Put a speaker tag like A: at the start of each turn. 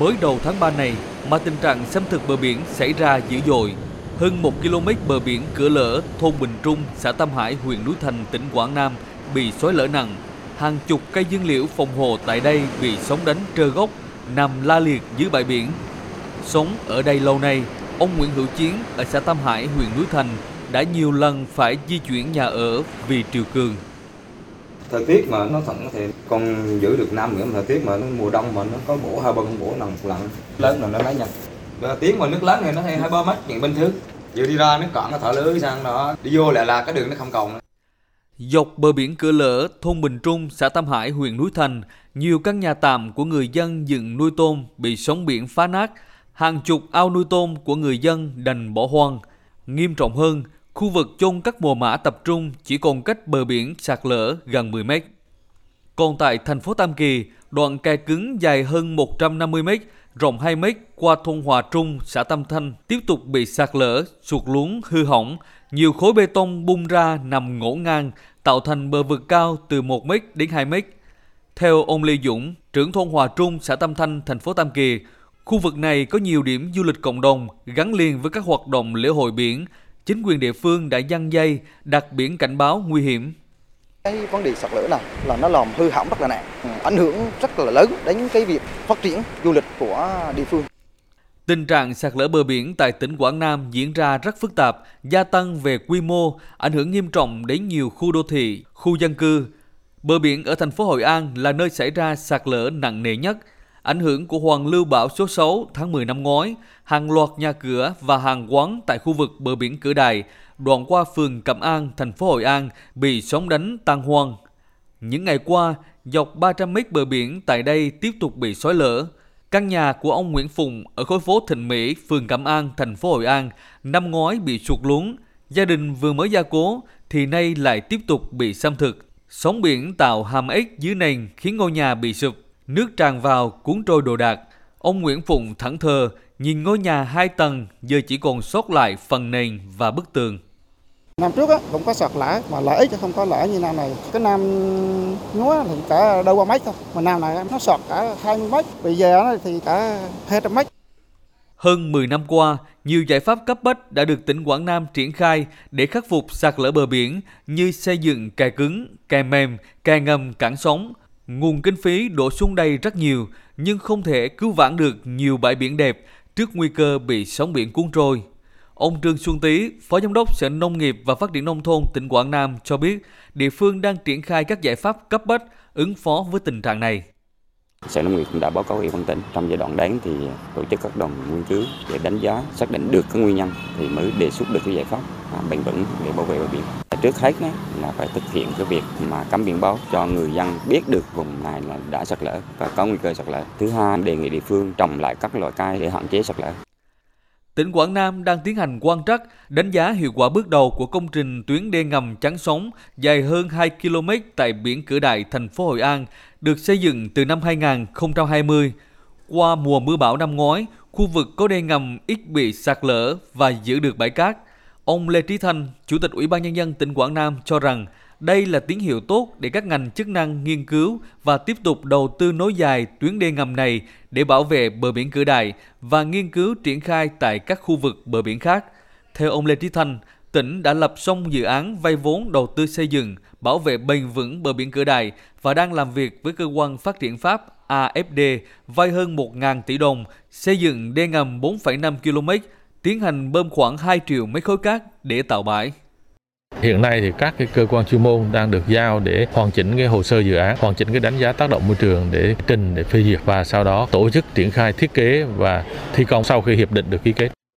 A: Mới đầu tháng 3 này mà tình trạng xâm thực bờ biển xảy ra dữ dội. Hơn 1 km bờ biển cửa lỡ thôn Bình Trung, xã Tam Hải, huyện Núi Thành, tỉnh Quảng Nam bị xói lở nặng. Hàng chục cây dương liễu phòng hộ tại đây bị sóng đánh trơ gốc, nằm la liệt dưới bãi biển. Sống ở đây lâu nay, ông Nguyễn Hữu Chiến ở xã Tam Hải, huyện Núi Thành đã nhiều lần phải di chuyển nhà ở vì triều cường.
B: Thời tiết mà nó thuận thì con giữ được năm nữa, thời tiết mà nó mùa đông mà nó có bổ hai ba con bổ nồng một lần lớn là nó lấy nhanh. Và tiếng mà nước lớn thì nó hay hai ba mét chuyện bình thường. Vừa đi ra nước cạn nó thở lưới sang đó, đi vô lại là cái đường nó không còn.
A: Dọc bờ biển Cửa Lỡ, thôn Bình Trung, xã Tam Hải, huyện Núi Thành, nhiều căn nhà tạm của người dân dựng nuôi tôm bị sóng biển phá nát, hàng chục ao nuôi tôm của người dân đành bỏ hoang. Nghiêm trọng hơn, khu vực chôn các mùa mã tập trung chỉ còn cách bờ biển sạt lở gần 10 mét. Còn tại thành phố Tam Kỳ, đoạn kè cứng dài hơn 150 mét, rộng 2 mét qua thôn Hòa Trung, xã Tam Thanh tiếp tục bị sạt lở, sụt lún, hư hỏng. Nhiều khối bê tông bung ra nằm ngổn ngang, tạo thành bờ vực cao từ 1 mét đến 2 mét. Theo ông Lê Dũng, trưởng thôn Hòa Trung, xã Tam Thanh, thành phố Tam Kỳ, khu vực này có nhiều điểm du lịch cộng đồng gắn liền với các hoạt động lễ hội biển. Chính quyền địa phương đã dăng dây, đặt biển cảnh báo nguy hiểm.
C: Cái vấn đề sạt lở này là nó làm hư hỏng rất là nặng, ảnh hưởng rất là lớn đến cái việc phát triển du lịch của địa phương.
A: Tình trạng sạt lở bờ biển tại tỉnh Quảng Nam diễn ra rất phức tạp, gia tăng về quy mô, ảnh hưởng nghiêm trọng đến nhiều khu đô thị, khu dân cư. Bờ biển ở thành phố Hội An là nơi xảy ra sạt lở nặng nề nhất. Ảnh hưởng của hoàn lưu bão số 6 tháng 10 năm ngoái, hàng loạt nhà cửa và hàng quán tại khu vực bờ biển Cửa Đài, đoạn qua phường Cẩm An, thành phố Hội An bị sóng đánh tan hoang. Những ngày qua, dọc 300 mét bờ biển tại đây tiếp tục bị xói lở. Căn nhà của ông Nguyễn Phùng ở khối phố Thịnh Mỹ, phường Cẩm An, thành phố Hội An năm ngoái bị sụt lún. Gia đình vừa mới gia cố thì nay lại tiếp tục bị xâm thực. Sóng biển tạo hàm ếch dưới nền khiến ngôi nhà bị sụp. Nước tràn vào cuốn trôi đồ đạc. Ông Nguyễn Phụng thẳng thờ nhìn ngôi nhà hai tầng giờ chỉ còn sót lại phần nền và bức tường.
D: Năm trước á, cũng có sạt lở mà lỡ ít chứ không có lỡ như năm này. Cái năm lúa thì cả đâu qua mét thôi, mà năm này nó sọt cả 20 mét, bây giờ thì cả 200 mét.
A: Hơn 10 năm qua, nhiều giải pháp cấp bách đã được tỉnh Quảng Nam triển khai để khắc phục sạt lở bờ biển như xây dựng kè cứng, kè mềm, kè ngầm cản sóng. Nguồn kinh phí đổ xuống đây rất nhiều, nhưng không thể cứu vãn được nhiều bãi biển đẹp trước nguy cơ bị sóng biển cuốn trôi. Ông Trương Xuân Tý, Phó Giám đốc Sở Nông nghiệp và Phát triển Nông thôn tỉnh Quảng Nam cho biết địa phương đang triển khai các giải pháp cấp bách ứng phó với tình trạng này.
E: Sở Nông nghiệp cũng đã báo cáo ủy ban tỉnh trong giai đoạn đáng thì tổ chức các đoàn nghiên cứu để đánh giá xác định được các nguyên nhân thì mới đề xuất được cái giải pháp à, bền vững để bảo vệ bờ biển. Trước hết là phải thực hiện cái việc mà cắm biển báo cho người dân biết được vùng này là đã sạt lở và có nguy cơ sạt lở. Thứ hai đề nghị địa phương trồng lại các loại cây để hạn chế sạt lở.
A: Tỉnh Quảng Nam đang tiến hành quan trắc, đánh giá hiệu quả bước đầu của công trình tuyến đê ngầm chắn sóng dài hơn 2 km tại biển Cửa Đại, thành phố Hội An, được xây dựng từ năm 2020. Qua mùa mưa bão năm ngoái, khu vực có đê ngầm ít bị sạt lở và giữ được bãi cát. Ông Lê Trí Thanh, Chủ tịch Ủy ban Nhân dân tỉnh Quảng Nam cho rằng đây là tín hiệu tốt để các ngành chức năng nghiên cứu và tiếp tục đầu tư nối dài tuyến đê ngầm này để bảo vệ bờ biển Cửa Đại và nghiên cứu triển khai tại các khu vực bờ biển khác. Theo ông Lê Trí Thanh, tỉnh đã lập xong dự án vay vốn đầu tư xây dựng, bảo vệ bền vững bờ biển Cửa Đại và đang làm việc với cơ quan phát triển Pháp AFD vay hơn 1.000 tỷ đồng, xây dựng đê ngầm 4,5 km, tiến hành bơm khoảng 2 triệu mét khối cát để tạo bãi.
F: Hiện nay thì các cái cơ quan chuyên môn đang được giao để hoàn chỉnh cái hồ sơ dự án, hoàn chỉnh cái đánh giá tác động môi trường để trình để phê duyệt và sau đó tổ chức triển khai thiết kế và thi công sau khi hiệp định được ký kết.